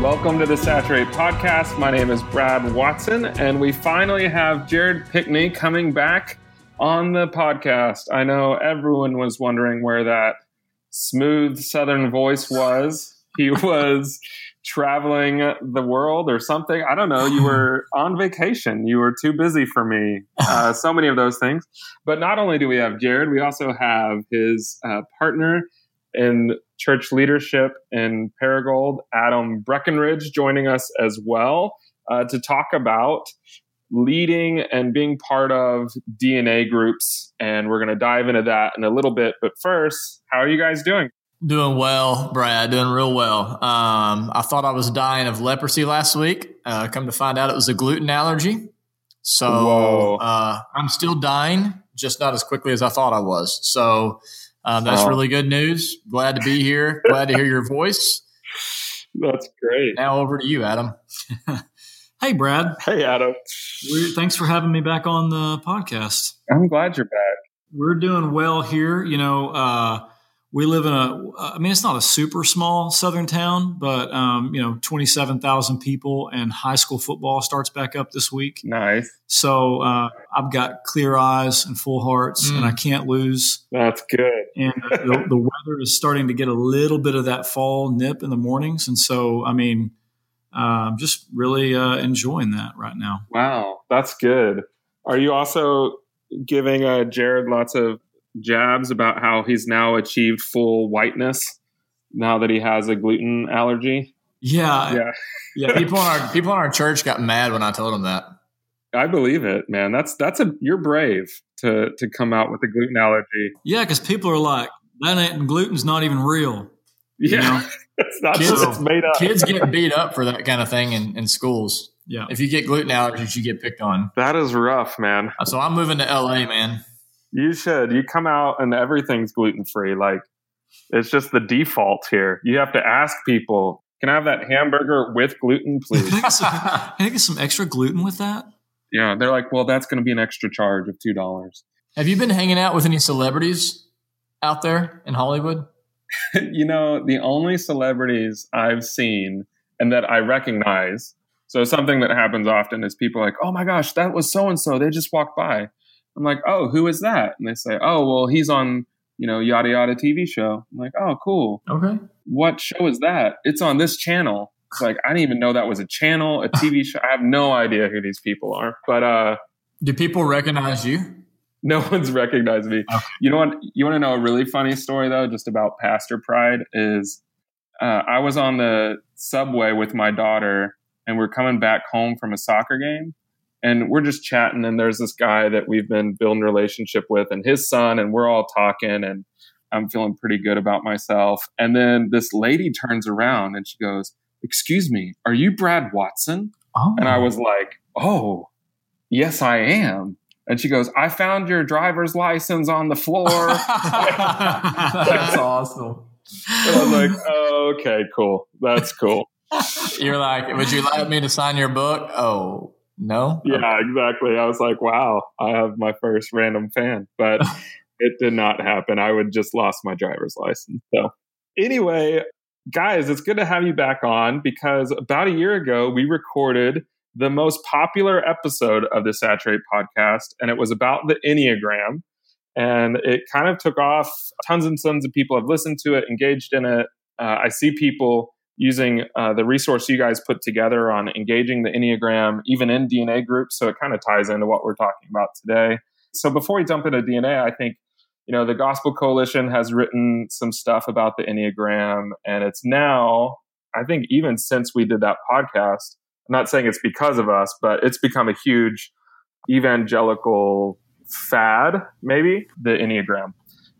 Welcome to the Saturate podcast. My name is Brad Watson, and we finally have Jared Pickney coming back on the podcast. I know everyone was wondering where that smooth Southern voice was. He was traveling the world or something. I don't know. You were on vacation. You were too busy for me. Uh, so many of those things. But not only do we have Jared, we also have his uh, partner in church leadership in Paragould, Adam Breckenridge, joining us as well uh, to talk about leading and being part of DNA groups. And we're going to dive into that in a little bit. But first, how are you guys doing? Doing well, Brad. Doing real well. Um, I thought I was dying of leprosy last week. Uh, come to find out, it was a gluten allergy. So uh, I'm still dying, just not as quickly as I thought I was. So um, that's oh. really good news. Glad to be here. Glad to hear your voice. That's great. Now over to you, Adam. hey, Brad. Hey, Adam. We're, thanks for having me back on the podcast. I'm glad you're back. We're doing well here. You know, uh, we live in a i mean it's not a super small southern town but um, you know 27000 people and high school football starts back up this week. Nice. So uh, i've got clear eyes and full hearts mm. and i can't lose. That's good. And the, the, weather is starting to get a little bit of that fall nip in the mornings. And so i mean uh, i'm just really uh, enjoying that right now. Wow. That's good. Are you also giving uh, jared lots of jabs about how he's now achieved full whiteness now that he has a gluten allergy. Yeah, yeah, yeah. People in our people in our church got mad when I told them that. I believe it, man. That's that's a you're brave to to come out with a gluten allergy. Yeah, because people are like that ain't gluten's not even real. Yeah, you know? it's not kids, it's made up. kids get beat up for that kind of thing in, in schools. Yeah, if you get gluten allergies, you get picked on. That is rough, man. So I'm moving to LA, man. You should. You come out and everything's gluten free. Like it's just the default here. You have to ask people, "Can I have that hamburger with gluten, please?" can, I get some, can I get some extra gluten with that? Yeah, they're like, "Well, that's going to be an extra charge of two dollars." Have you been hanging out with any celebrities out there in Hollywood? you know, the only celebrities I've seen and that I recognize. So something that happens often is people like, "Oh my gosh, that was so and so. They just walked by." I'm like, oh, who is that? And they say, oh, well, he's on, you know, yada yada TV show. I'm like, oh, cool. Okay. What show is that? It's on this channel. It's like, I didn't even know that was a channel, a TV show. I have no idea who these people are. But uh do people recognize you? No one's recognized me. Okay. You know what? You want to know a really funny story though, just about Pastor Pride is uh, I was on the subway with my daughter and we're coming back home from a soccer game and we're just chatting and there's this guy that we've been building relationship with and his son and we're all talking and i'm feeling pretty good about myself. And then this lady turns around and she goes excuse me are you brad watson? Oh. and i was oh. like oh yes i am. And she goes i found your driver's license on the floor. That's awesome. And i was like oh, okay cool. That's cool. You're like would you like me to sign your book? Oh no? Yeah, okay. exactly. I was like, wow, I have my first random fan, but it did not happen. I would just lost my driver's license. So, anyway, guys, it's good to have you back on because about a year ago, we recorded the most popular episode of the Saturate podcast, and it was about the Enneagram. And it kind of took off. Tons and tons of people have listened to it, engaged in it. Uh, I see people using uh, the resource you guys put together on engaging the Enneagram, even in DNA groups. So it kind of ties into what we're talking about today. So before we jump into DNA, I think, you know, the Gospel Coalition has written some stuff about the Enneagram, and it's now, I think, even since we did that podcast, I'm not saying it's because of us, but it's become a huge evangelical fad, maybe, the Enneagram.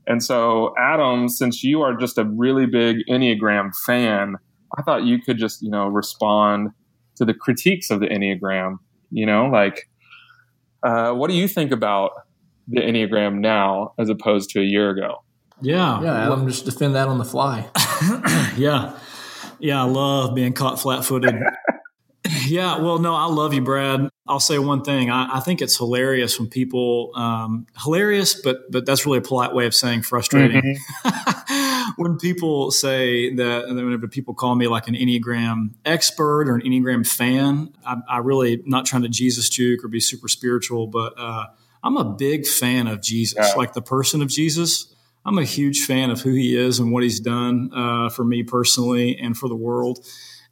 And so, Adam, since you are just a really big Enneagram fan, I thought you could just, you know, respond to the critiques of the Enneagram, you know, like Uh, what do you think about the Enneagram now as opposed to a year ago? Yeah. Yeah, Adam, just defend that on the fly. yeah. Yeah, I love being caught flat footed. yeah, well, no, I love you, Brad. I'll say one thing. I, I think it's hilarious when people, um, hilarious, but but that's really a polite way of saying frustrating. Mm-hmm. when people say that, whenever people call me like an Enneagram expert or an Enneagram fan, I, I really not trying to Jesus juke or be super spiritual, but uh, I'm a big fan of Jesus, yeah. like the person of Jesus. I'm a huge fan of who he is and what he's done uh, for me personally and for the world.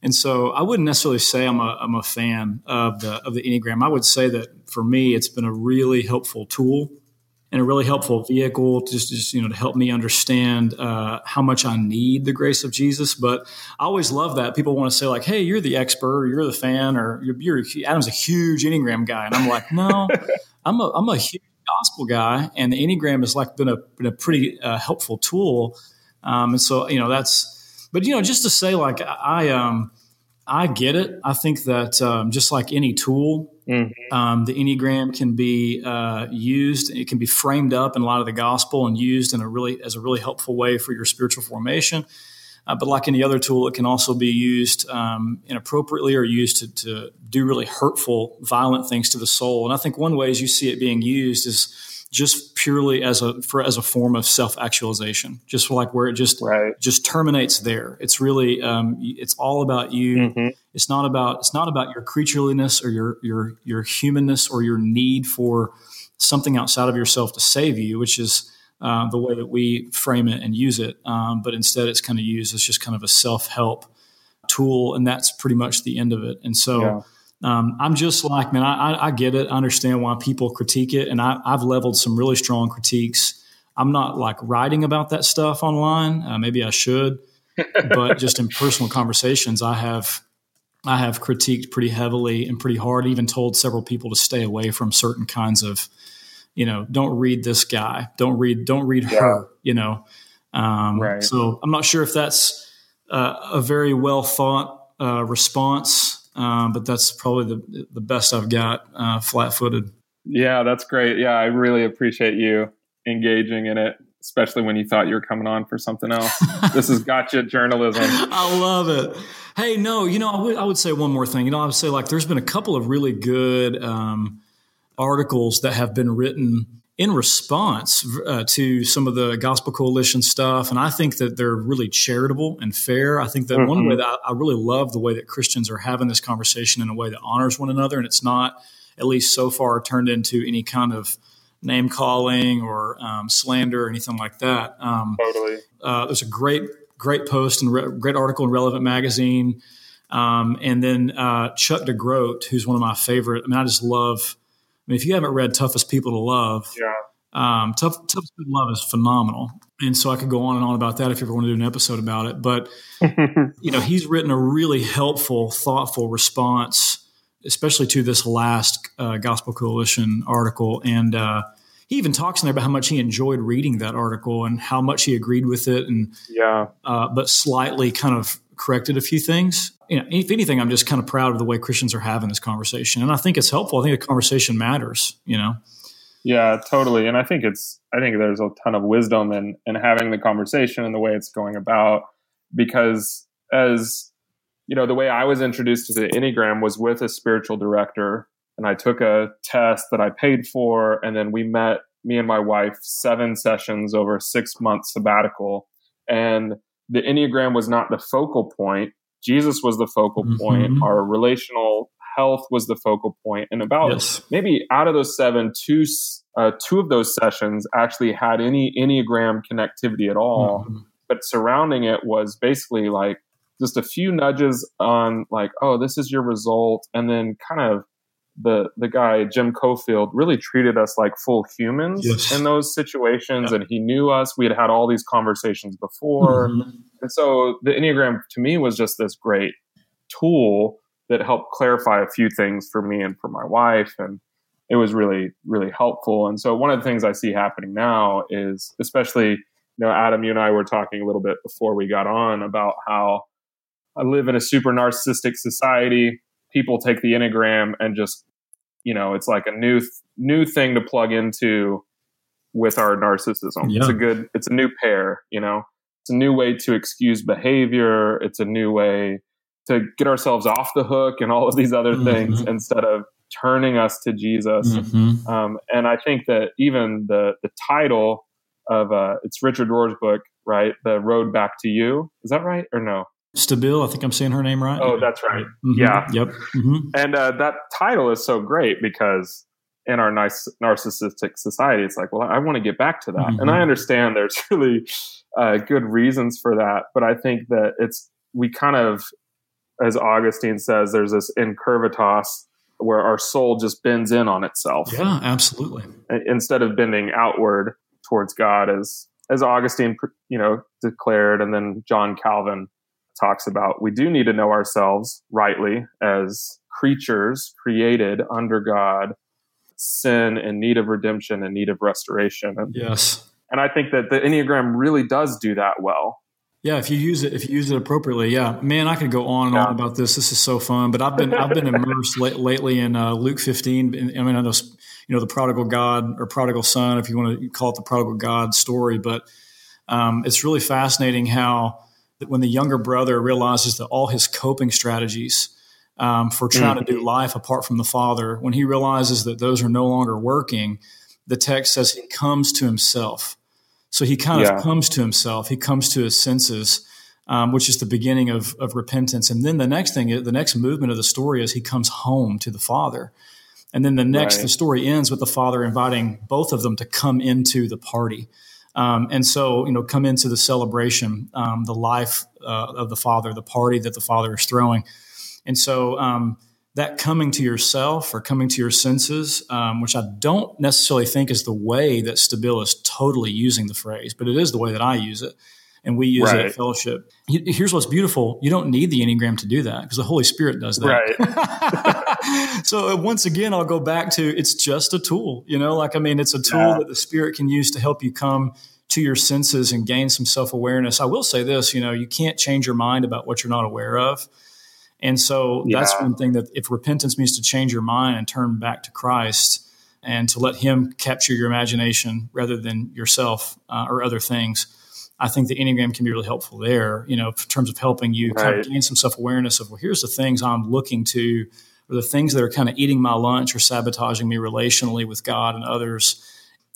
And so I wouldn't necessarily say I'm a, I'm a fan of the, of the Enneagram. I would say that for me, it's been a really helpful tool and a really helpful vehicle to just, just you know to help me understand uh, how much I need the grace of Jesus. But I always love that people want to say like, "Hey, you're the expert, or you're the fan, or you're, you're Adam's a huge Enneagram guy," and I'm like, "No, I'm a I'm a huge gospel guy, and the Enneagram has like been a been a pretty uh, helpful tool." Um, and so you know that's but you know, just to say, like I um, I get it. I think that um, just like any tool, mm-hmm. um, the Enneagram can be uh, used. It can be framed up in a lot of the gospel and used in a really as a really helpful way for your spiritual formation. Uh, but like any other tool, it can also be used um, inappropriately or used to, to do really hurtful, violent things to the soul. And I think one way as you see it being used is just purely as a for as a form of self actualization, just like where it just right. just terminates there. It's really um, it's all about you. Mm-hmm. It's not about it's not about your creatureliness or your your your humanness or your need for something outside of yourself to save you, which is uh, the way that we frame it and use it. Um, but instead, it's kind of used as just kind of a self help tool, and that's pretty much the end of it. And so. Yeah um, I'm just like, man, I, I, get it. I understand why people critique it. And I, have leveled some really strong critiques. I'm not like writing about that stuff online. Uh, maybe I should, but just in personal conversations, I have, I have critiqued pretty heavily and pretty hard, even told several people to stay away from certain kinds of, you know, don't read this guy. Don't read, don't read yeah. her, you know? Um, right. So I'm not sure if that's uh, a very well thought uh, response um, but that's probably the the best I've got uh, flat footed. Yeah, that's great. Yeah, I really appreciate you engaging in it, especially when you thought you were coming on for something else. this is gotcha journalism. I love it. Hey, no, you know, I would, I would say one more thing. You know, I would say like there's been a couple of really good um, articles that have been written in response uh, to some of the Gospel Coalition stuff. And I think that they're really charitable and fair. I think that mm-hmm. one way that I, I, really love the way that Christians are having this conversation in a way that honors one another. And it's not, at least so far, turned into any kind of name calling or um, slander or anything like that. Um, totally. Uh, there's a great, great post and re- great article in Relevant Magazine. Um, and then uh, Chuck DeGroat, who's one of my favorite. I mean, I just love mean, if you haven't read Toughest People to Love, yeah. Um, Tough, Toughest People to Love is phenomenal. And so I could go on and on about that if you ever want to do an episode about it. But, you know, he's written a really helpful, thoughtful response, especially to this last uh, Gospel Coalition article. And uh, he even talks in there about how much he enjoyed reading that article and how much he agreed with it. And, yeah, uh, but slightly kind of corrected a few things you know, if anything, I'm just kind of proud of the way Christians are having this conversation, and I think it's helpful. I think the conversation matters. You know. Yeah, totally. And I think it's I think there's a ton of wisdom in in having the conversation and the way it's going about because as you know, the way I was introduced to the Enneagram was with a spiritual director and I took a test that I paid for and then we met me and my wife seven sessions over a 6 month sabbatical and the Enneagram was not the focal point Jesus was the focal mm-hmm. point. Our relational health was the focal point. And about yes. maybe out of those seven, two, uh, two of those sessions actually had any Enneagram connectivity at all. Mm-hmm. But surrounding it was basically like just a few nudges on like, oh, this is your result. And then kind of the the guy Jim Cofield really treated us like full humans yes. in those situations, yeah. and he knew us. We had had all these conversations before, mm-hmm. and so the Enneagram to me was just this great tool that helped clarify a few things for me and for my wife, and it was really really helpful. And so one of the things I see happening now is, especially you know, Adam, you and I were talking a little bit before we got on about how I live in a super narcissistic society people take the Enneagram and just you know, it's like a new new thing to plug into with our narcissism. Yeah. It's a good, it's a new pair, you know, it's a new way to excuse behavior. It's a new way to get ourselves off the hook and all of these other mm-hmm. things instead of turning us to Jesus. Mm-hmm. Um, and I think that even the the title of uh, it's Richard Rohr's book, right? The Road Back to You. Is that right or no? Stabile. I think I'm saying her name right. Oh, that's right. Mm-hmm. Yeah. Yep. Mm-hmm. And uh, that title is so great because in our nice narcissistic society, it's like, well, I want to get back to that. Mm-hmm. And I understand there's really uh, good reasons for that. But I think that it's, we kind of, as Augustine says, there's this incurvatus where our soul just bends in on itself. Yeah, absolutely. Instead of bending outward towards God, as as Augustine, you know, declared, and then John Calvin talks about, we do need to know ourselves rightly as creatures created under God sin in need of redemption and need of restoration. And, yes. And I think that the Enneagram really does do that well. Yeah, if you use it, if you use it appropriately, yeah, man, I could go on and yeah. on about this. This is so fun. But I've been I've been immersed late, lately in uh, Luke 15. I mean, I know you know the prodigal God or prodigal son, if you want to call it the prodigal God story. But um, it's really fascinating how when the younger brother realizes that all his coping strategies um, for trying mm-hmm. to do life apart from the Father, when he realizes that those are no longer working, the text says he comes to himself. So he kind yeah. of comes to himself. He comes to his senses, um, which is the beginning of, of repentance. And then the next thing, the next movement of the story is he comes home to the Father. And then the next, right. the story ends with the Father inviting both of them to come into the party. Um, and so, you know, come into the celebration, um, the life uh, of the Father, the party that the Father is throwing. And so um, that coming to yourself or coming to your senses, um, which I don't necessarily think is the way that Stabile is totally using the phrase, but it is the way that I use it. And we use right. it at fellowship. Here's what's beautiful. You don't need the Enneagram to do that because the Holy Spirit does that. Right. so uh, once again, I'll go back to it's just a tool, you know, like, I mean, it's a tool yeah. that the Spirit can use to help you come to your senses and gain some self awareness. I will say this, you know, you can't change your mind about what you're not aware of. And so yeah. that's one thing that if repentance means to change your mind and turn back to Christ and to let Him capture your imagination rather than yourself uh, or other things, I think the Enneagram can be really helpful there, you know, in terms of helping you right. kind of gain some self awareness of, well, here's the things I'm looking to, or the things that are kind of eating my lunch or sabotaging me relationally with God and others.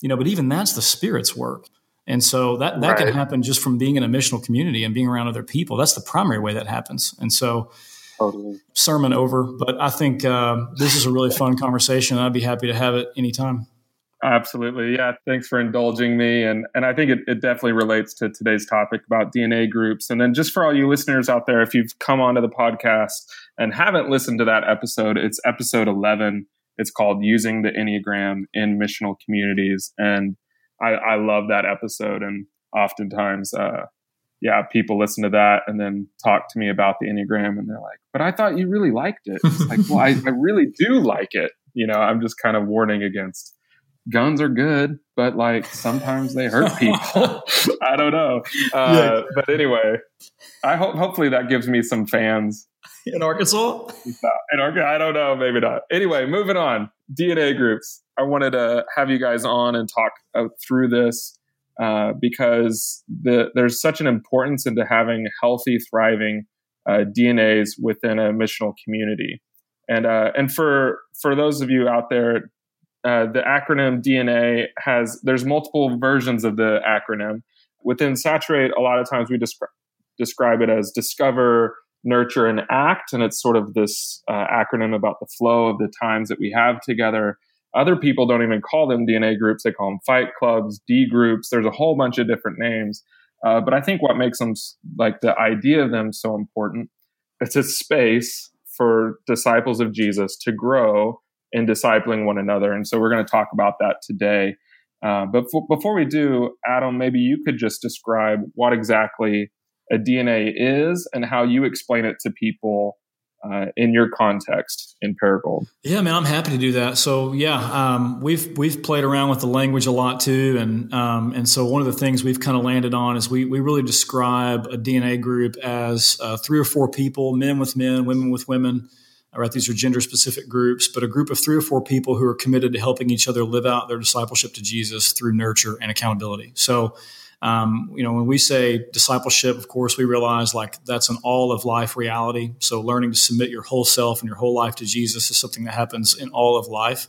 You know, but even that's the Spirit's work. And so that, that right. can happen just from being in a missional community and being around other people. That's the primary way that happens. And so, totally. sermon over. But I think uh, this is a really fun conversation. I'd be happy to have it anytime. Absolutely. Yeah. Thanks for indulging me. And, and I think it, it definitely relates to today's topic about DNA groups. And then just for all you listeners out there, if you've come onto the podcast and haven't listened to that episode, it's episode 11. It's called Using the Enneagram in Missional Communities. And I, I love that episode. And oftentimes, uh, yeah, people listen to that and then talk to me about the Enneagram and they're like, but I thought you really liked it. It's like, well, I, I really do like it. You know, I'm just kind of warning against guns are good, but like sometimes they hurt people. I don't know. Uh, yeah. But anyway, I hope hopefully that gives me some fans in Arkansas. In Arkansas, I don't know, maybe not. Anyway, moving on. DNA groups. I wanted to have you guys on and talk uh, through this uh, because the, there's such an importance into having healthy, thriving uh, DNAs within a missional community. And uh, and for for those of you out there, uh, the acronym DNA has there's multiple versions of the acronym. Within Saturate, a lot of times we describe describe it as discover, nurture, and act, and it's sort of this uh, acronym about the flow of the times that we have together. Other people don't even call them DNA groups; they call them fight clubs, D groups. There's a whole bunch of different names. Uh, but I think what makes them like the idea of them so important, it's a space for disciples of Jesus to grow in discipling one another. And so we're going to talk about that today. Uh, but before we do, Adam, maybe you could just describe what exactly a DNA is and how you explain it to people uh, in your context in Paragould. Yeah, man, I'm happy to do that. So yeah, um, we've we've played around with the language a lot too, and um, and so one of the things we've kind of landed on is we we really describe a DNA group as uh, three or four people, men with men, women with women, right? These are gender specific groups, but a group of three or four people who are committed to helping each other live out their discipleship to Jesus through nurture and accountability. So, um, you know, when we say discipleship, of course, we realize like that's an all of life reality. So, learning to submit your whole self and your whole life to Jesus is something that happens in all of life.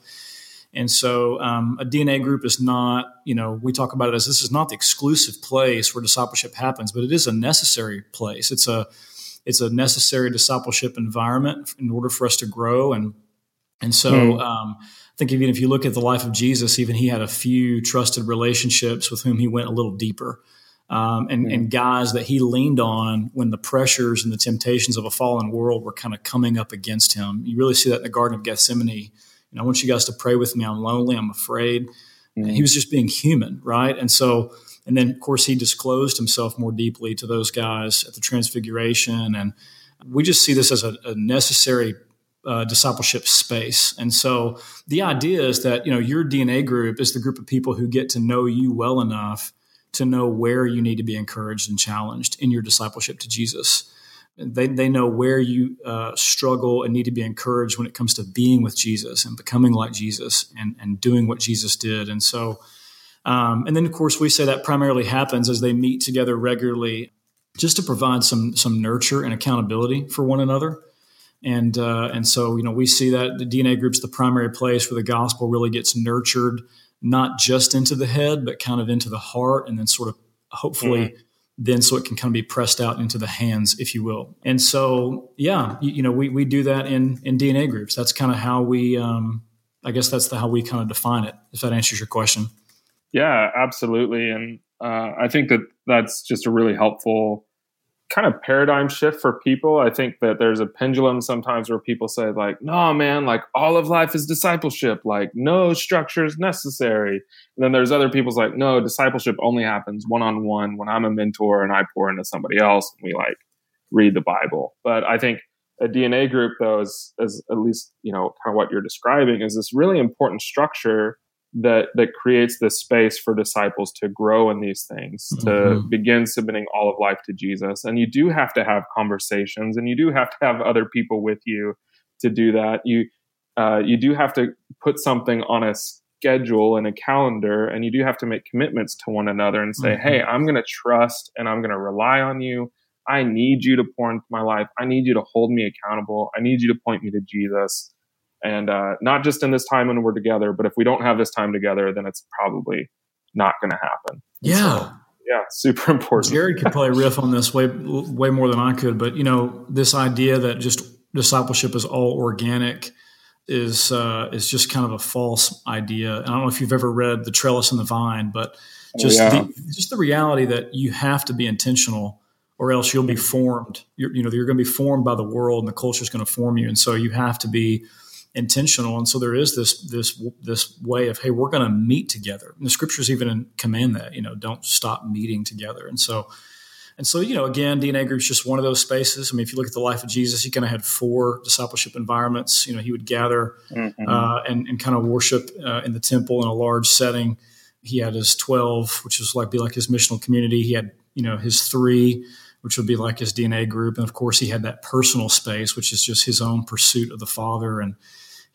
And so, um, a DNA group is not, you know, we talk about it as this is not the exclusive place where discipleship happens, but it is a necessary place. It's a it's a necessary discipleship environment in order for us to grow. And and so mm. um, think even if you look at the life of Jesus, even he had a few trusted relationships with whom he went a little deeper. Um, and, mm. and guys that he leaned on when the pressures and the temptations of a fallen world were kind of coming up against him. You really see that in the Garden of Gethsemane. And I want you guys to pray with me. I'm lonely. I'm afraid. Mm. he was just being human, right? And so and then, of course, he disclosed himself more deeply to those guys at the Transfiguration. And we just see this as a, a necessary uh, discipleship space. And so the idea is that, you know, your DNA group is the group of people who get to know you well enough to know where you need to be encouraged and challenged in your discipleship to Jesus. They, they know where you uh, struggle and need to be encouraged when it comes to being with Jesus and becoming like Jesus and, and doing what Jesus did. And so um, and then, of course, we say that primarily happens as they meet together regularly, just to provide some some nurture and accountability for one another. And uh, and so, you know, we see that the DNA group's the primary place where the gospel really gets nurtured, not just into the head, but kind of into the heart, and then sort of hopefully. Mm-hmm. Then, so it can kind of be pressed out into the hands, if you will. And so, yeah, you, you know, we, we do that in in DNA groups. That's kind of how we, um, I guess, that's the, how we kind of define it. If that answers your question. Yeah, absolutely. And uh, I think that that's just a really helpful kind of paradigm shift for people. I think that there's a pendulum sometimes where people say, like, no, man, like all of life is discipleship, like no structure is necessary. And then there's other people's like, no, discipleship only happens one on one when I'm a mentor and I pour into somebody else and we like read the Bible. But I think a DNA group, though, is, is at least, you know, kind of what you're describing is this really important structure that that creates this space for disciples to grow in these things to mm-hmm. begin submitting all of life to jesus. And you do have to have conversations and you do have to have other people with you to do that. You uh, you do have to put something on a schedule and a calendar and you do have to make commitments to one another and say mm-hmm. hey i'm going to trust and i'm going to rely on you. I need you to pour into my life. I need you to hold me accountable. I need you to point me to jesus and uh, not just in this time when we're together, but if we don't have this time together, then it's probably not going to happen. Yeah. So, yeah, super important. Jared could probably riff on this way way more than I could, but you know, this idea that just discipleship is all organic is uh, is just kind of a false idea. And I don't know if you've ever read The Trellis and the Vine, but oh, just oh, yeah. the, just the reality that you have to be intentional or else you'll be formed. You're, you know, you're going to be formed by the world and the culture is going to form you. And so you have to be intentional. And so there is this this this way of hey, we're going to meet together. And the scriptures even command that you know don't stop meeting together. And so and so you know again, DNA group is just one of those spaces. I mean, if you look at the life of Jesus, he kind of had four discipleship environments. You know, he would gather mm-hmm. uh, and and kind of worship uh, in the temple in a large setting. He had his twelve, which was like be like his missional community. He had you know his three which would be like his DNA group. And of course, he had that personal space, which is just his own pursuit of the Father and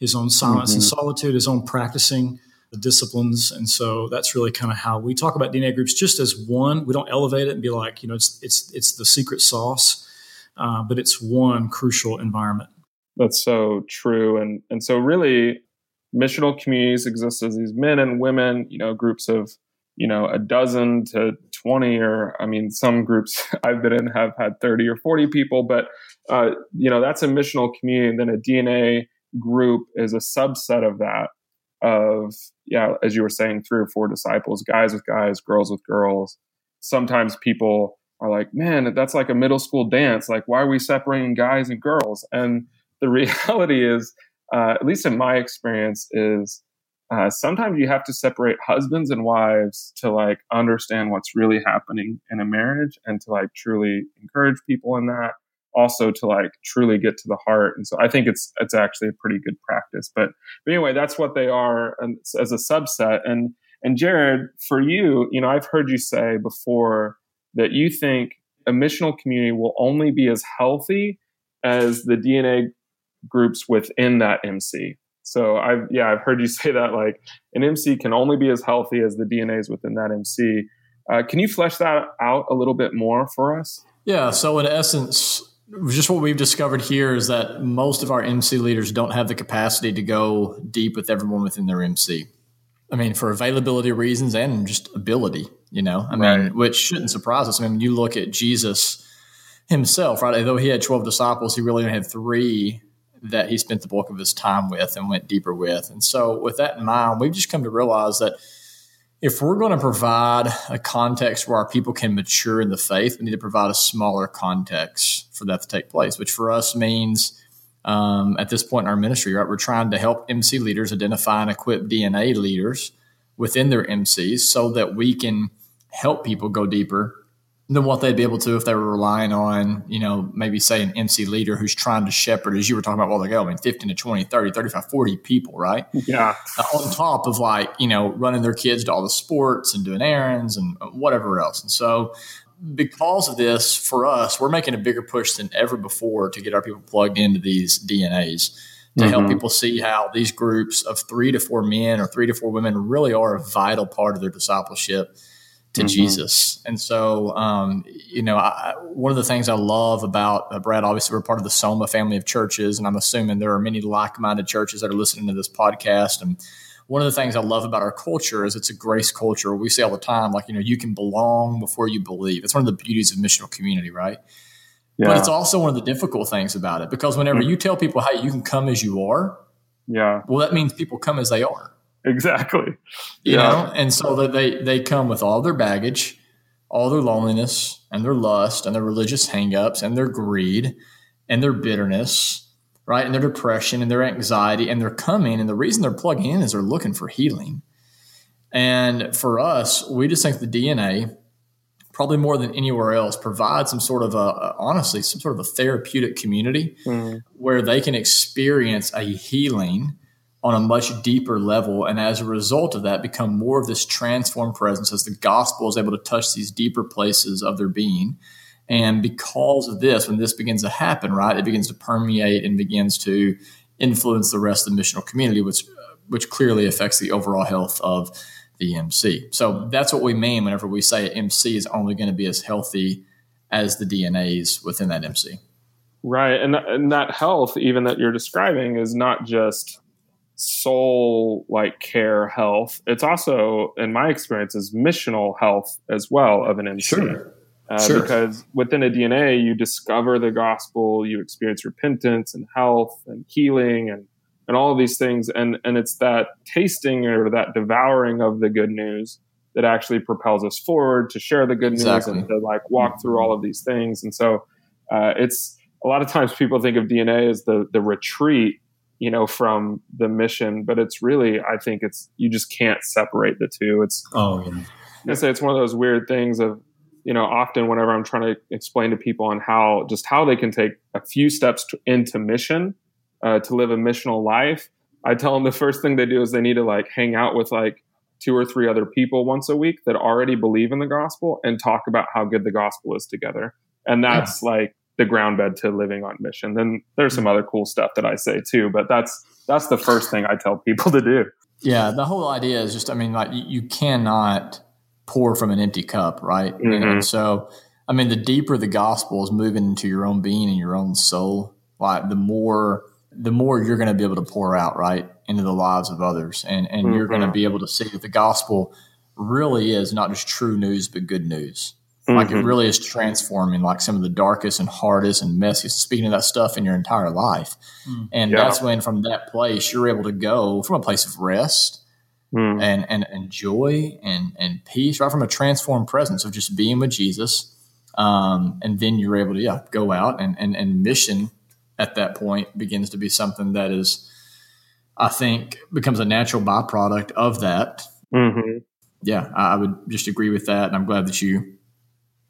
his own silence mm-hmm. and solitude, his own practicing the disciplines. And so that's really kind of how we talk about DNA groups just as one. We don't elevate it and be like, you know, it's it's it's the secret sauce, uh, but it's one crucial environment. That's so true. And and so really missional communities exist as these men and women, you know, groups of, you know, a dozen to 20 or I mean, some groups I've been in have had 30 or 40 people, but, uh, you know, that's a missional community. And then a DNA group is a subset of that of yeah as you were saying three or four disciples guys with guys girls with girls. Sometimes people are like man that's like a middle school dance. Like why are we separating guys and girls? And the reality is uh, at least in my experience is uh, sometimes you have to separate husbands and wives to like understand what's really happening in a marriage and to like truly encourage people in that also to like truly get to the heart. And so I think it's it's actually a pretty good practice. But, but anyway, that's what they are as a subset. And and Jared, for you, you know, I've heard you say before that you think a missional community will only be as healthy as the DNA groups within that MC. So I've yeah I've heard you say that like an MC can only be as healthy as the DNAs within that MC. Uh, can you flesh that out a little bit more for us? Yeah. So in essence, just what we've discovered here is that most of our MC leaders don't have the capacity to go deep with everyone within their MC. I mean, for availability reasons and just ability, you know, I mean, right. which shouldn't surprise us. I mean, you look at Jesus himself, right? Although he had 12 disciples, he really only had three that he spent the bulk of his time with and went deeper with. And so, with that in mind, we've just come to realize that if we're going to provide a context where our people can mature in the faith, we need to provide a smaller context for that to take place, which for us means um, at this point in our ministry, right, we're trying to help MC leaders identify and equip DNA leaders within their MCs so that we can help people go deeper than what they'd be able to if they were relying on, you know, maybe say an MC leader who's trying to shepherd, as you were talking about a while ago, I mean, 15 to 20, 30, 35, 40 people, right? Yeah. Uh, on top of like, you know, running their kids to all the sports and doing errands and whatever else. And so, because of this, for us, we're making a bigger push than ever before to get our people plugged into these DNAs to mm-hmm. help people see how these groups of three to four men or three to four women really are a vital part of their discipleship to mm-hmm. Jesus. And so, um, you know, I, one of the things I love about uh, Brad, obviously, we're part of the Soma family of churches, and I'm assuming there are many like minded churches that are listening to this podcast. And one of the things I love about our culture is it's a grace culture. We say all the time, like, you know, you can belong before you believe. It's one of the beauties of missional community, right? Yeah. But it's also one of the difficult things about it because whenever mm-hmm. you tell people how you can come as you are, yeah, well, that means people come as they are exactly. You yeah. know, and so that they they come with all their baggage, all their loneliness and their lust and their religious hangups and their greed and their bitterness, right? And their depression and their anxiety and they're coming and the reason they're plugging in is they're looking for healing. And for us, we just think the DNA probably more than anywhere else provides some sort of a, honestly some sort of a therapeutic community mm. where they can experience a healing on a much deeper level. And as a result of that, become more of this transformed presence as the gospel is able to touch these deeper places of their being. And because of this, when this begins to happen, right, it begins to permeate and begins to influence the rest of the missional community, which which clearly affects the overall health of the MC. So that's what we mean whenever we say MC is only going to be as healthy as the DNAs within that MC. Right, and and that health, even that you're describing, is not just soul like care health. It's also, in my experience, is missional health as well of an MC. Sure. Uh, sure. Because within a DNA, you discover the gospel, you experience repentance and health and healing and, and all of these things. And, and it's that tasting or that devouring of the good news that actually propels us forward to share the good exactly. news and to like walk through all of these things. And so uh, it's a lot of times people think of DNA as the, the retreat you know, from the mission. But it's really, I think it's you just can't separate the two. It's oh yeah. I say it's one of those weird things of you know often whenever I'm trying to explain to people on how just how they can take a few steps to, into mission uh, to live a missional life. I tell them the first thing they do is they need to like hang out with like two or three other people once a week that already believe in the gospel and talk about how good the gospel is together. And that's yeah. like the ground bed to living on mission. Then there's some other cool stuff that I say too, but that's that's the first thing I tell people to do. Yeah, the whole idea is just I mean like you, cannot pour from an empty cup, right? Mm-hmm. And so I mean the deeper the gospel is moving into your own being and your own soul, like the more the more you're going to be able to pour out right into the lives of others and and mm-hmm. you're going to be able to see that the gospel really is not just true news but good news Mm-hmm. Like it mm-hmm. really is transforming like some of the darkest and hardest and messiest, speaking of that stuff in your entire life. Mm. And yeah. that's when from that place you're able to go from a place of rest mm. and, and, and joy and, and peace, right from a transformed presence of just being with Jesus. Um, and then you're able to yeah, go out and, and, and mission at that point begins to be something that is, I think, becomes a natural byproduct of that. Mm-hmm. Yeah, I would just agree with that. And I'm glad that you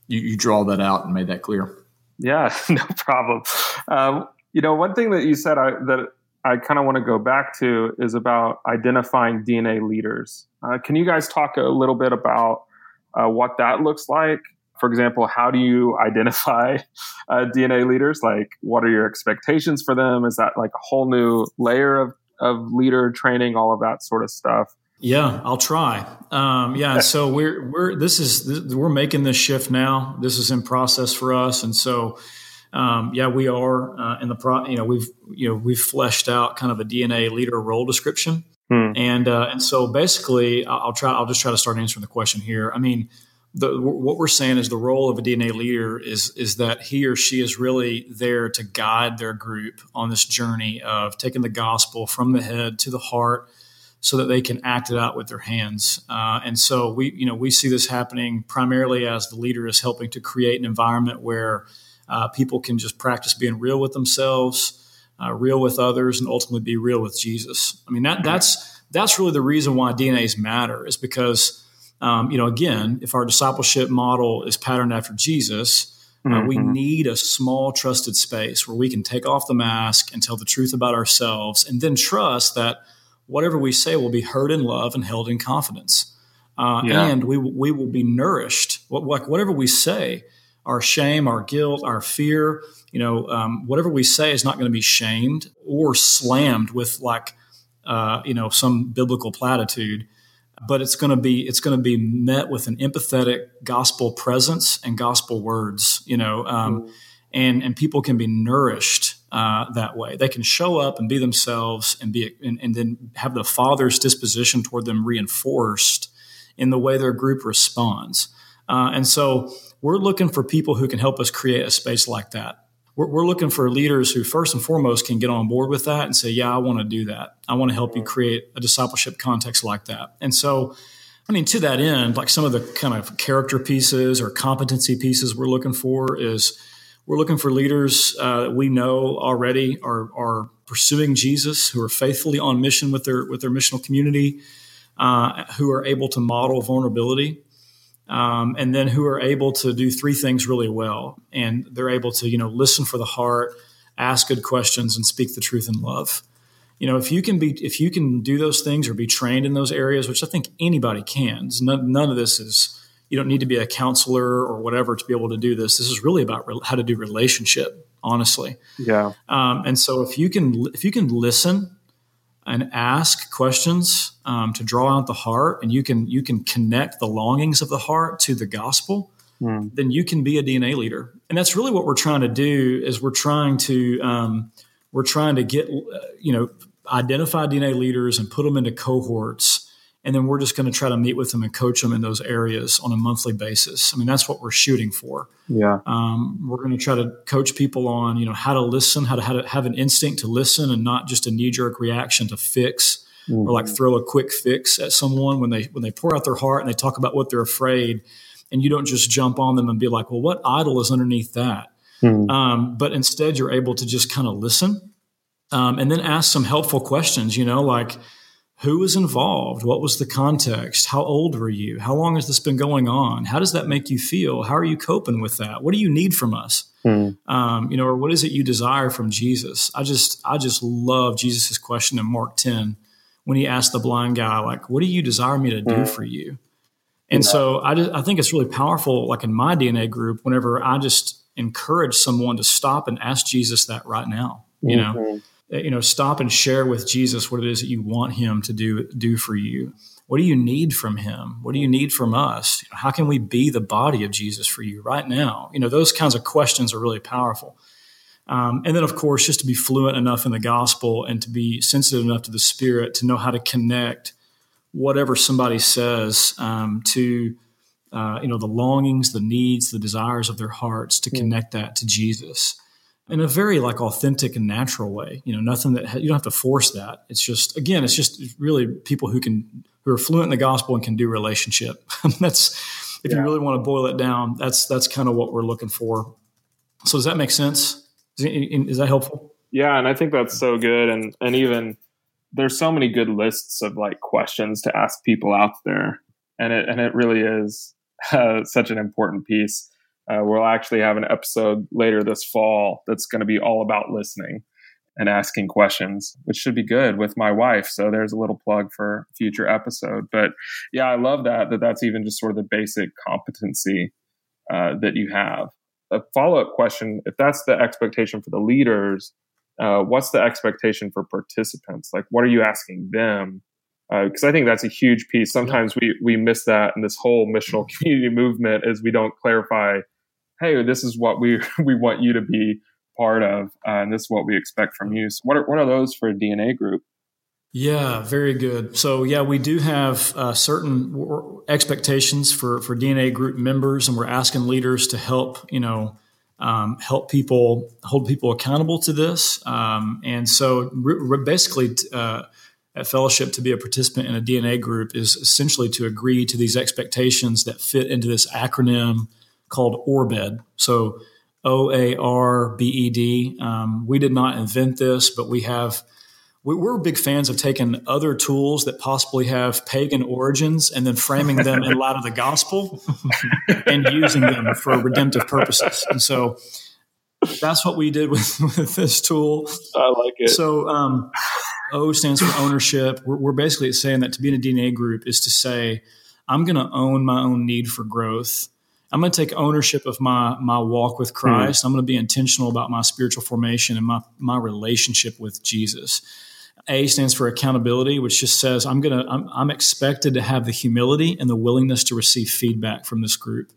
you, you draw that out and made that clear. Yeah, no problem. Um, you know, one thing that you said I, that I kind of want to go back to is about identifying DNA leaders. Uh, can you guys talk a little bit about uh, what that looks like for example, how do you identify uh, DNA leaders? Like, what are your expectations for them? Is that like a whole new layer of, of leader training, all of that sort of stuff? Yeah, I'll try. Um, yeah, so we're we're this is we're making this shift now. This is in process for us, and so um, yeah, we are uh, in the pro. You know, we've you know we've fleshed out kind of a DNA leader role description, hmm. and uh, and so basically, I'll try. I'll just try to start answering the question here. I mean, the, what we're saying is the role of a DNA leader is is that he or she is really there to guide their group on this journey of taking the gospel from the head to the heart so that they can act it out with their hands. Uh, and so we, you know, we see this happening primarily as the leader is helping to create an environment where uh, people can just practice being real with themselves, uh, real with others, and ultimately be real with Jesus. I mean, that that's that's really the reason why DNAs matter is because, um, you know, again, if our discipleship model is patterned after Jesus. Uh, mm-hmm. we need a small trusted space where we can take off the mask and tell the truth about ourselves and then trust that whatever we say will be heard in love and held in confidence. Uh, yeah. And we, we will be nourished. What, whatever we say, our shame, our guilt, our fear, you know, um, whatever we say is not going to be shamed or slammed with like, uh, you know, some biblical platitude, but it's going to be it's going to be met with an empathetic gospel presence and gospel words, you know, um, mm. and and people can be nourished uh, that way. They can show up and be themselves and be and, and, then have the Father's disposition toward them reinforced in the way their group responds. Uh, and so we're looking for people who can help us create a space like that. We're, we're looking for leaders who, first and foremost, can get on board with that and say, "Yeah, I want to do that. I want to help you create a discipleship context like that." And so. I mean, to that end, like some of the kind of character pieces or competency pieces we're looking for is we're looking for leaders uh, that we know already are, are pursuing Jesus, who are faithfully on mission with their with their missional community, uh, who are able to model vulnerability, um, and then who are able to do three things really well. And they're able to you know listen for the heart, ask good questions, and speak the truth in love. You know, if you can be if you can do those things or be trained in those areas, which I think anybody can. None, none of this is you don't need to be a counselor or whatever to be able to do this. This is really about re- how to do relationship, honestly. Yeah. Um, and so if you can if you can listen and ask questions um, to draw out the heart, and you can you can connect the longings of the heart to the gospel, mm. then you can be a DNA leader. And that's really what we're trying to do. Is we're trying to um, we're trying to get uh, you know identify DNA leaders and put them into cohorts and then we're just going to try to meet with them and coach them in those areas on a monthly basis. I mean, that's what we're shooting for. Yeah, um, we're going to try to coach people on you know how to listen, how to how to have an instinct to listen, and not just a knee jerk reaction to fix mm-hmm. or like throw a quick fix at someone when they when they pour out their heart and they talk about what they're afraid, and you don't just jump on them and be like, well, what idol is underneath that? Mm-hmm. Um, but instead, you're able to just kind of listen um, and then ask some helpful questions. You know, like who was involved? What was the context? How old were you? How long has this been going on? How does that make you feel? How are you coping with that? What do you need from us? Mm. Um, you know, or what is it you desire from Jesus? I just, I just love Jesus's question in Mark 10 when he asked the blind guy, like, what do you desire me to do mm. for you? And yeah. so I, just, I think it's really powerful, like in my DNA group, whenever I just encourage someone to stop and ask Jesus that right now, you mm-hmm. know? Uh, you know stop and share with jesus what it is that you want him to do do for you. What do you need from him? What do you need from us? How can we be the body of jesus for you right now? You know those kinds of questions are really powerful. Um, and then of course just to be fluent enough in the gospel and to be sensitive enough to the spirit to know how to connect whatever somebody says um, to uh, you know the longings the needs the desires of their hearts to connect that to jesus in a very like authentic and natural way. You know, nothing that you don't have to force that. It's just again, it's just really people who can who are fluent in the gospel and can do relationship. that's if yeah. you really want to boil it down, that's that's kind of what we're looking for. So does that make sense? Is, is that helpful? Yeah, and I think that's so good. And and even there's so many good lists of like questions to ask people out there, and it and it really is uh, such an important piece. Uh, we'll actually have an episode later this fall that's going to be all about listening and asking questions, which should be good with my wife. So there's a little plug for future episode. But yeah, I love that that that's even just sort of the basic competency uh, that you have. A follow up question: If that's the expectation for the leaders, uh, what's the expectation for participants? Like, what are you asking them? Because uh, I think that's a huge piece. Sometimes we we miss that in this whole missional community movement is we don't clarify. Hey, this is what we we want you to be part of, uh, and this is what we expect from you. So, what are what are those for a DNA group? Yeah, very good. So, yeah, we do have uh, certain expectations for for DNA group members, and we're asking leaders to help. You know, um, help people hold people accountable to this. Um, and so, basically, uh, at fellowship, to be a participant in a DNA group is essentially to agree to these expectations that fit into this acronym called ORBED. So, O A R B E D. Um, we did not invent this, but we have we're big fans of taking other tools that possibly have pagan origins and then framing them in light of the gospel and using them for redemptive purposes. And so that's what we did with, with this tool. I like it. So um, O stands for ownership. We're, we're basically saying that to be in a DNA group is to say, I'm going to own my own need for growth. I'm going to take ownership of my my walk with Christ. Mm-hmm. I'm going to be intentional about my spiritual formation and my my relationship with Jesus. A stands for accountability, which just says I'm gonna I'm, I'm expected to have the humility and the willingness to receive feedback from this group,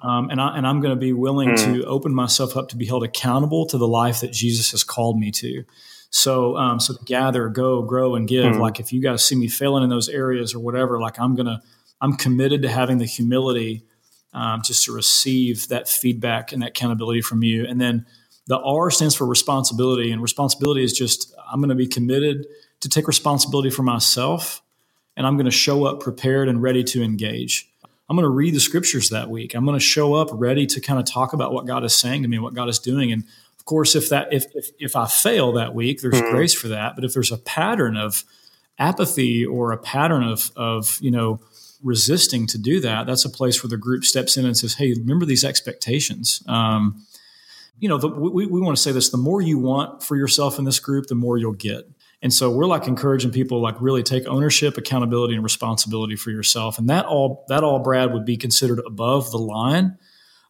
um, and I and I'm going to be willing mm. to open myself up to be held accountable to the life that Jesus has called me to. So um, so gather, go, grow, and give. Mm. Like if you guys see me failing in those areas or whatever, like I'm gonna I'm committed to having the humility um, just to receive that feedback and that accountability from you, and then the R stands for responsibility, and responsibility is just I'm going to be committed to take responsibility for myself, and I'm going to show up prepared and ready to engage. I'm going to read the scriptures that week. I'm going to show up ready to kind of talk about what God is saying to me, what God is doing, and of course, if that if if, if I fail that week, there's mm-hmm. grace for that. But if there's a pattern of apathy or a pattern of of you know resisting to do that, that's a place where the group steps in and says, "Hey, remember these expectations." Um, you know, the, we, we want to say this the more you want for yourself in this group, the more you'll get. And so we're like encouraging people like really take ownership, accountability, and responsibility for yourself. And that all that all Brad would be considered above the line.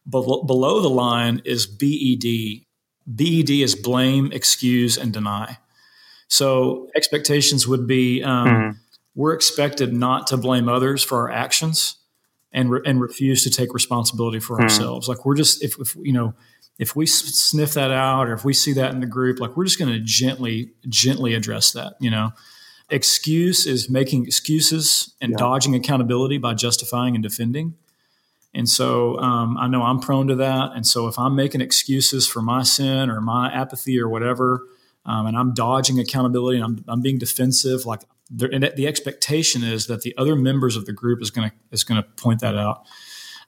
But below the line is BED. BED is blame, excuse, and deny. So expectations would be um, mm-hmm. We're expected not to blame others for our actions and re- and refuse to take responsibility for mm-hmm. ourselves. Like we're just if, if you know if we sniff that out or if we see that in the group, like we're just going to gently, gently address that, you know. Excuse is making excuses and yeah. dodging accountability by justifying and defending. And so um, I know I'm prone to that. And so if I'm making excuses for my sin or my apathy or whatever, um, and I'm dodging accountability and I'm, I'm being defensive, like the expectation is that the other members of the group is going to is going to point that out.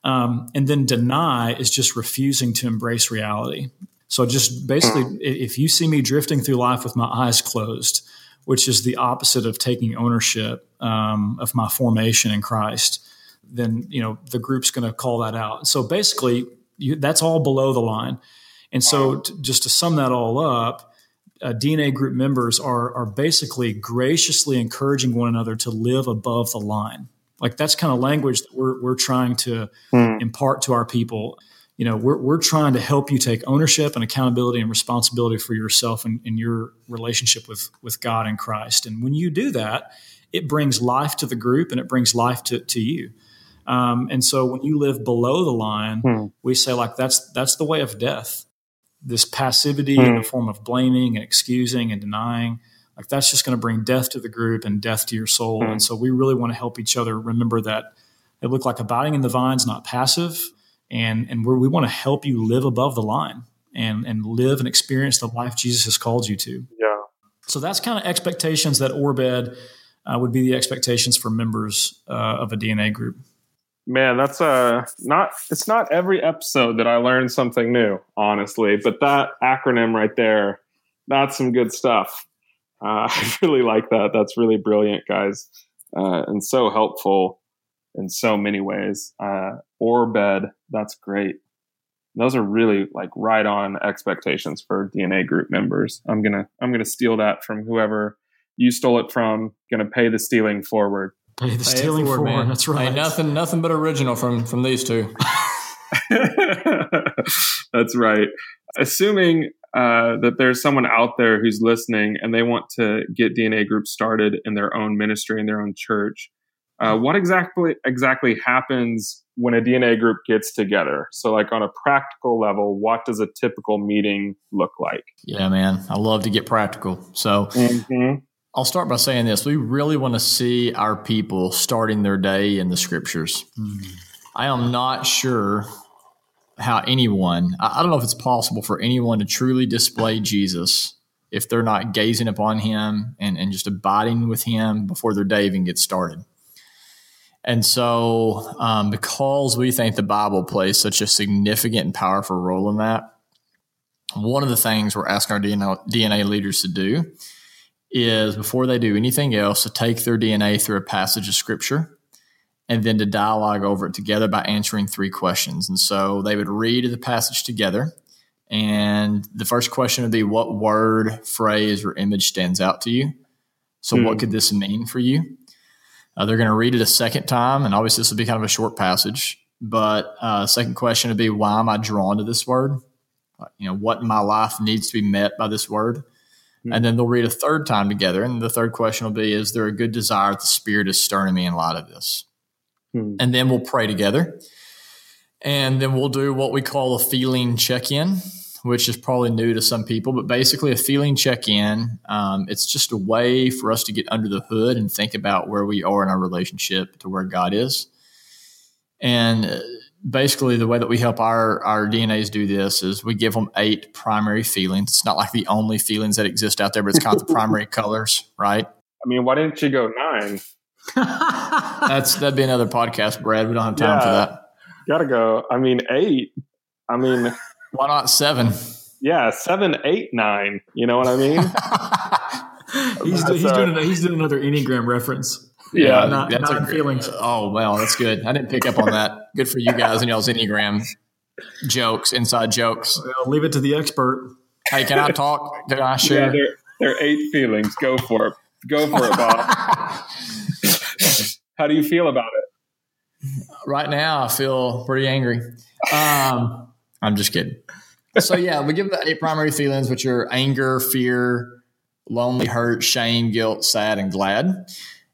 Um, and then deny is just refusing to embrace reality. So just basically, if you see me drifting through life with my eyes closed, which is the opposite of taking ownership um, of my formation in Christ, then you know the group's going to call that out. So basically, you, that's all below the line. And so, just to sum that all up, uh, DNA group members are are basically graciously encouraging one another to live above the line. Like that's kind of language that we're we're trying to mm. impart to our people. You know, we're we're trying to help you take ownership and accountability and responsibility for yourself and, and your relationship with with God and Christ. And when you do that, it brings life to the group and it brings life to, to you. Um, and so when you live below the line, mm. we say like that's that's the way of death. This passivity mm. in the form of blaming and excusing and denying like that's just going to bring death to the group and death to your soul. Mm-hmm. And so we really want to help each other remember that it look like abiding in the vines, not passive. And, and we want to help you live above the line and, and live and experience the life Jesus has called you to. Yeah. So that's kind of expectations that Orbed uh, would be the expectations for members uh, of a DNA group. Man, that's uh not it's not every episode that I learn something new, honestly, but that acronym right there, that's some good stuff. Uh, I really like that. That's really brilliant, guys, uh, and so helpful in so many ways. Uh, Orbed, that's great. Those are really like right on expectations for DNA group members. I'm gonna I'm gonna steal that from whoever you stole it from. Gonna pay the stealing forward. Pay the stealing forward, forward. man. That's right. Hey, nothing nothing but original from from these two. That's right. Assuming uh, that there's someone out there who's listening and they want to get DNA groups started in their own ministry in their own church, uh, what exactly exactly happens when a DNA group gets together? So, like on a practical level, what does a typical meeting look like? Yeah, man, I love to get practical. So, mm-hmm. I'll start by saying this: we really want to see our people starting their day in the Scriptures. Mm. I am not sure how anyone, I don't know if it's possible for anyone to truly display Jesus if they're not gazing upon him and, and just abiding with him before their day even gets started. And so, um, because we think the Bible plays such a significant and powerful role in that, one of the things we're asking our DNA, DNA leaders to do is before they do anything else, to take their DNA through a passage of scripture and then to dialogue over it together by answering three questions. And so they would read the passage together. And the first question would be what word, phrase, or image stands out to you? So, mm. what hmm. could this mean for you? Uh, they're going to read it a second time, and obviously this will be kind of a short passage. But uh, second question would be, why am I drawn to this word? You know, what in my life needs to be met by this word? Mm-hmm. And then they'll read a third time together, and the third question will be, is there a good desire that the Spirit is stirring me in light of this? Mm-hmm. And then we'll pray together, and then we'll do what we call a feeling check-in which is probably new to some people, but basically a feeling check in. Um, it's just a way for us to get under the hood and think about where we are in our relationship to where God is. And uh, basically, the way that we help our, our DNAs do this is we give them eight primary feelings. It's not like the only feelings that exist out there, but it's kind of the primary colors, right? I mean, why didn't you go nine? That's that'd be another podcast, Brad. We don't have time yeah, for that. Gotta go. I mean, eight. I mean, why not seven? Yeah, seven, eight, nine. You know what I mean? he's, do, he's doing he's doing another enneagram reference. Yeah, not, that's not feelings. Oh well, that's good. I didn't pick up on that. Good for you guys and y'all's enneagram jokes, inside jokes. Well, leave it to the expert. Hey, can I talk? Can I share? Yeah, they're, they're eight feelings. Go for it. Go for it, Bob. How do you feel about it? Right now, I feel pretty angry. Um, I'm just kidding. so yeah, we give the eight primary feelings, which are anger, fear, lonely, hurt, shame, guilt, sad, and glad.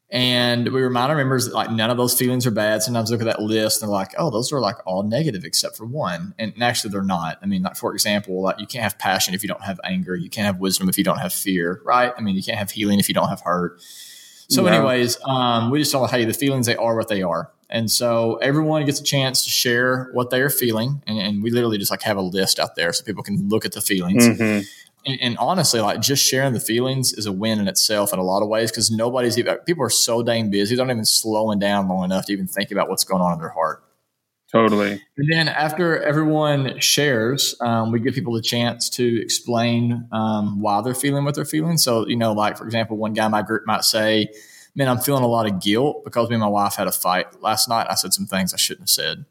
And we remind our members that like none of those feelings are bad. Sometimes look at that list and they're like, oh, those are like all negative except for one. And actually they're not. I mean, like for example, like you can't have passion if you don't have anger. You can't have wisdom if you don't have fear, right? I mean, you can't have healing if you don't have hurt. So, no. anyways, um, we just tell you the feelings they are what they are. And so everyone gets a chance to share what they are feeling. And, and, we literally just like have a list out there so people can look at the feelings. Mm-hmm. And, and, honestly, like just sharing the feelings is a win in itself in a lot of ways because nobody's even, people are so dang busy, they're not even slowing down long enough to even think about what's going on in their heart. Totally. And then after everyone shares, um, we give people the chance to explain um, why they're feeling what they're feeling. So, you know, like for example, one guy in my group might say, man, I'm feeling a lot of guilt because me and my wife had a fight last night. I said some things I shouldn't have said.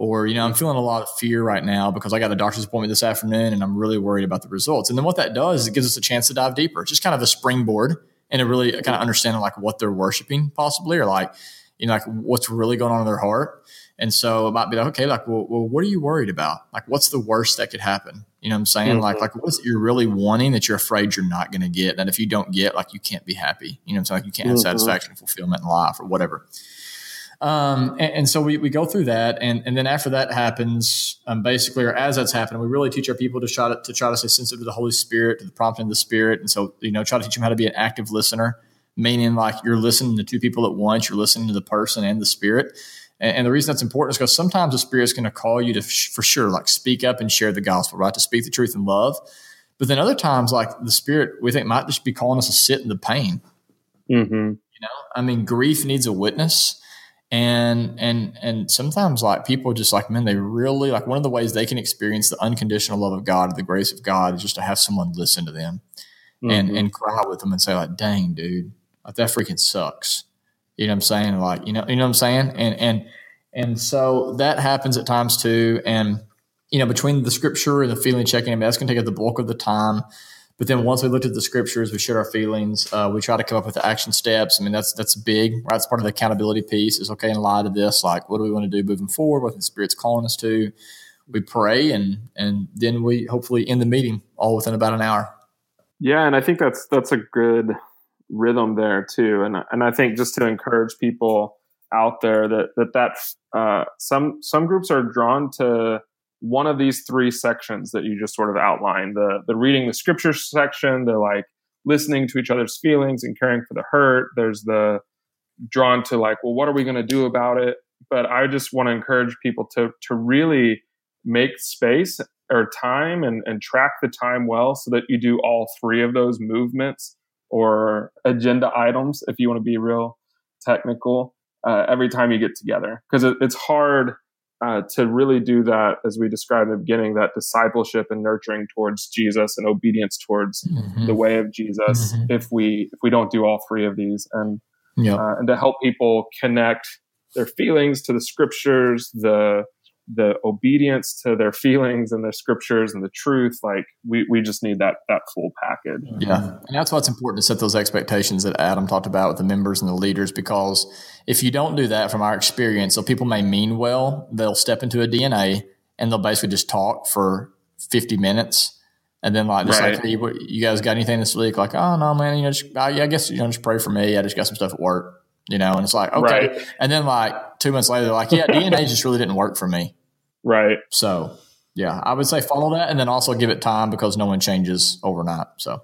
Or, you know, I'm feeling a lot of fear right now because I got a doctor's appointment this afternoon and I'm really worried about the results. And then what that does is it gives us a chance to dive deeper. It's just kind of a springboard and to really kind of understanding like what they're worshiping possibly or like, you know, like what's really going on in their heart. And so it might be like, okay, like, well, well, what are you worried about? Like, what's the worst that could happen? You know what I'm saying? Mm-hmm. Like, like what's it you're really wanting that you're afraid you're not going to get? That if you don't get, like, you can't be happy. You know what I'm saying? Like, you can't have mm-hmm. satisfaction and fulfillment in life or whatever. Um, and, and, so we, we go through that. And, and then after that happens, um, basically, or as that's happening, we really teach our people to try to, to try to stay sensitive to the Holy Spirit, to the prompting of the Spirit. And so, you know, try to teach them how to be an active listener, meaning like you're listening to two people at once, you're listening to the person and the Spirit. And, and the reason that's important is because sometimes the Spirit's going to call you to, for sure, like speak up and share the gospel, right? To speak the truth in love. But then other times, like the Spirit, we think might just be calling us to sit in the pain. Mm-hmm. You know, I mean, grief needs a witness and and and sometimes like people just like man they really like one of the ways they can experience the unconditional love of god the grace of god is just to have someone listen to them mm-hmm. and and cry with them and say like dang dude like that freaking sucks you know what I'm saying? Like, you know, you know what I'm saying? And and and so that happens at times too. And you know, between the scripture and the feeling checking, I mean, that's going to take up the bulk of the time. But then once we looked at the scriptures, we shared our feelings. Uh, we try to come up with the action steps. I mean, that's that's big. Right? That's part of the accountability piece. Is okay in light of this, like, what do we want to do moving forward? What the Spirit's calling us to? We pray, and and then we hopefully end the meeting all within about an hour. Yeah, and I think that's that's a good rhythm there too. And and I think just to encourage people out there that that that uh, some some groups are drawn to one of these three sections that you just sort of outlined the the reading the scripture section the like listening to each other's feelings and caring for the hurt. There's the drawn to like well what are we going to do about it? But i just want to encourage people to to really make space or time and, and track the time well so that you do all three of those movements or agenda items if you want to be real technical uh, every time you get together. Because it, it's hard uh, to really do that, as we described in the beginning, that discipleship and nurturing towards Jesus and obedience towards mm-hmm. the way of Jesus, mm-hmm. if we if we don't do all three of these, and yep. uh, and to help people connect their feelings to the scriptures, the the obedience to their feelings and their scriptures and the truth like we, we just need that that full package. Yeah. And that's why it's important to set those expectations that adam talked about with the members and the leaders because if you don't do that from our experience so people may mean well they'll step into a dna and they'll basically just talk for 50 minutes and then like just right. like hey, you guys got anything this week? Like oh no man you know just, I, I guess you know just pray for me. I just got some stuff at work you know, and it's like, okay. Right. And then like two months later, they're like, yeah, DNA just really didn't work for me. Right. So, yeah, I would say follow that and then also give it time because no one changes overnight. So,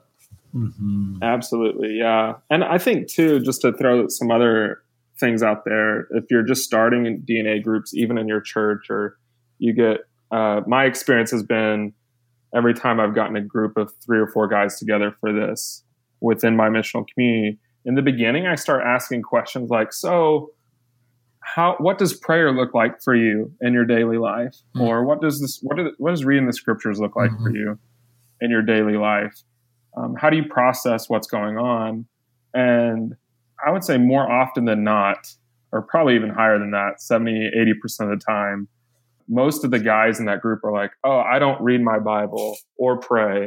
mm-hmm. absolutely. Yeah. And I think, too, just to throw some other things out there, if you're just starting in DNA groups, even in your church, or you get, uh, my experience has been every time I've gotten a group of three or four guys together for this within my missional community, in the beginning, I start asking questions like, so, how what does prayer look like for you in your daily life mm-hmm. or what does this what, do, what does reading the scriptures look like mm-hmm. for you in your daily life um, how do you process what's going on and i would say more often than not or probably even higher than that 70 80% of the time most of the guys in that group are like oh i don't read my bible or pray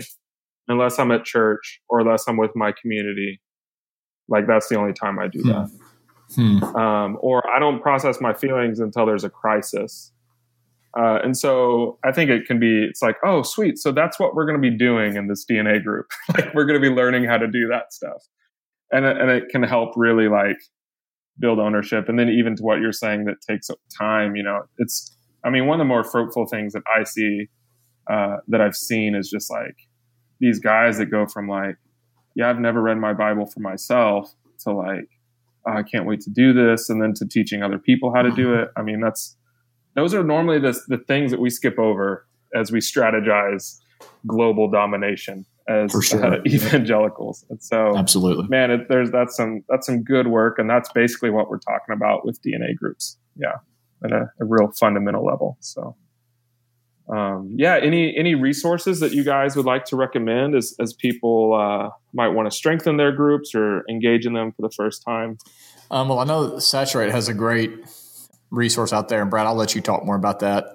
unless i'm at church or unless i'm with my community like that's the only time i do that hmm. Hmm. Um, or I don't process my feelings until there's a crisis. Uh, and so I think it can be, it's like, oh, sweet. So that's what we're going to be doing in this DNA group. like we're going to be learning how to do that stuff. And, and it can help really like build ownership. And then even to what you're saying that takes time, you know, it's, I mean, one of the more fruitful things that I see, uh, that I've seen is just like these guys that go from like, yeah, I've never read my Bible for myself to like, oh, I can't wait to do this, and then to teaching other people how to do it. I mean, that's those are normally the the things that we skip over as we strategize global domination as sure. uh, evangelicals. And so, absolutely, man, it, there's that's some that's some good work, and that's basically what we're talking about with DNA groups. Yeah, at a, a real fundamental level. So um, yeah, any any resources that you guys would like to recommend as as people uh, might want to strengthen their groups or engage in them for the first time? Um, well, I know Saturate has a great resource out there, and Brad, I'll let you talk more about that.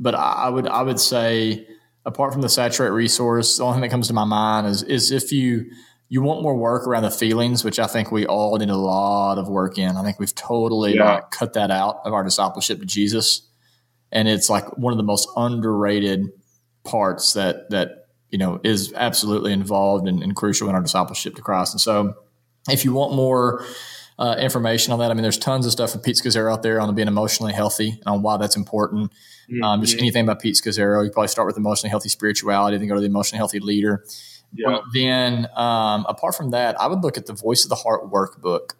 But I would I would say, apart from the Saturate resource, the only thing that comes to my mind is is if you you want more work around the feelings, which I think we all need a lot of work in. I think we've totally yeah. cut that out of our discipleship to Jesus and it's like one of the most underrated parts that that you know is absolutely involved and, and crucial in our discipleship to Christ. And so, if you want more uh, information on that, I mean, there's tons of stuff from Pete Scazzero out there on being emotionally healthy and on why that's important. Mm-hmm. Um, just anything about Pete Scazzero, you probably start with emotionally healthy spirituality, then go to the emotionally healthy leader. Yeah. But then, um, apart from that, I would look at the Voice of the Heart workbook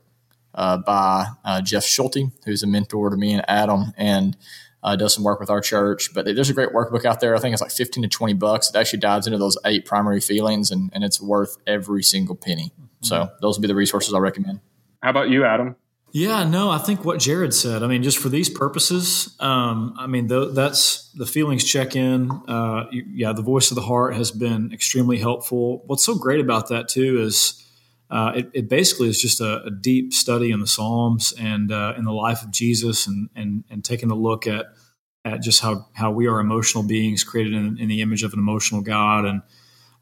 uh, by uh, Jeff Schulte, who's a mentor to me and Adam, and uh, does some work with our church. But there's a great workbook out there. I think it's like 15 to 20 bucks. It actually dives into those eight primary feelings, and, and it's worth every single penny. Mm-hmm. So those would be the resources I recommend. How about you, Adam? Yeah, no, I think what Jared said. I mean, just for these purposes, um, I mean, th- that's the feelings check in. Uh, yeah, the voice of the heart has been extremely helpful. What's so great about that too is uh, it, it, basically is just a, a, deep study in the Psalms and uh, in the life of Jesus, and and and taking a look at at just how how we are emotional beings created in, in the image of an emotional God, and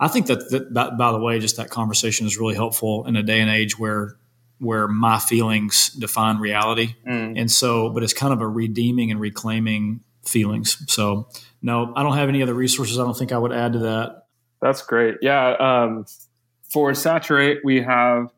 I think that, that, that, by the way, just that conversation is really helpful in a day and age where where my feelings define reality, mm. and so, but it's kind of a redeeming and reclaiming feelings. So, no, I don't have any other resources. I don't think I would add to that. That's great. Yeah, um, for Saturate, we have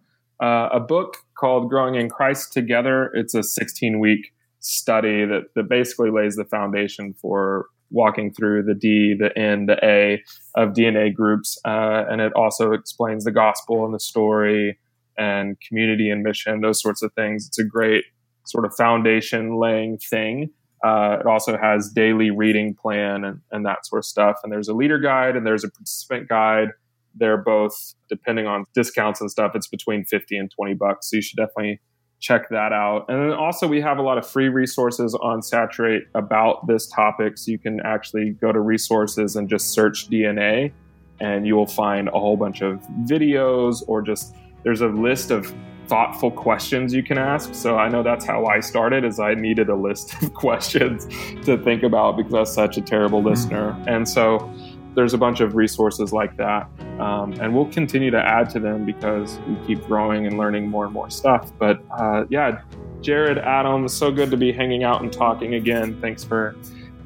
uh, a book called Growing in Christ Together. It's a 16 week study that, that basically lays the foundation for walking through the D, the N, the A of DNA groups. Uh, and it also explains the gospel and the story and community and mission, those sorts of things. It's a great sort of foundation laying thing. Uh, it also has daily reading plan and, and that sort of stuff. And there's a leader guide and there's a participant guide. They're both, depending on discounts and stuff, it's between 50 and 20 bucks. So you should definitely check that out. And then also, we have a lot of free resources on Saturate about this topic. So you can actually go to resources and just search DNA, and you will find a whole bunch of videos or just there's a list of thoughtful questions you can ask. So I know that's how I started is I needed a list of questions to think about because I was such a terrible mm-hmm. listener. And so there's a bunch of resources like that. Um, and we'll continue to add to them because we keep growing and learning more and more stuff. But uh, yeah, Jared, Adam, so good to be hanging out and talking again. Thanks for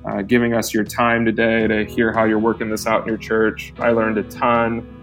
uh, giving us your time today to hear how you're working this out in your church. I learned a ton.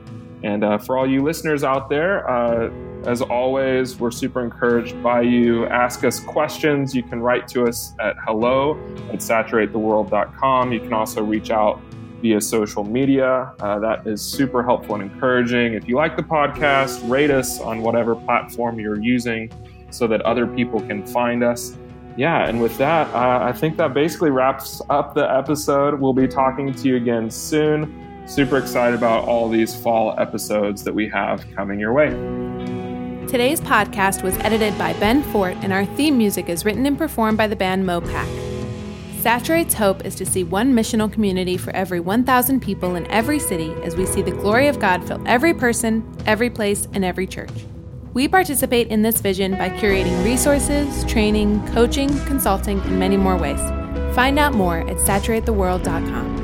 And uh, for all you listeners out there, uh, as always, we're super encouraged by you. Ask us questions. You can write to us at hello at saturatetheworld.com. You can also reach out via social media. Uh, that is super helpful and encouraging. If you like the podcast, rate us on whatever platform you're using so that other people can find us. Yeah, and with that, uh, I think that basically wraps up the episode. We'll be talking to you again soon. Super excited about all these fall episodes that we have coming your way. Today's podcast was edited by Ben Fort, and our theme music is written and performed by the band Mopac. Saturate's hope is to see one missional community for every 1,000 people in every city as we see the glory of God fill every person, every place, and every church. We participate in this vision by curating resources, training, coaching, consulting, and many more ways. Find out more at saturatetheworld.com.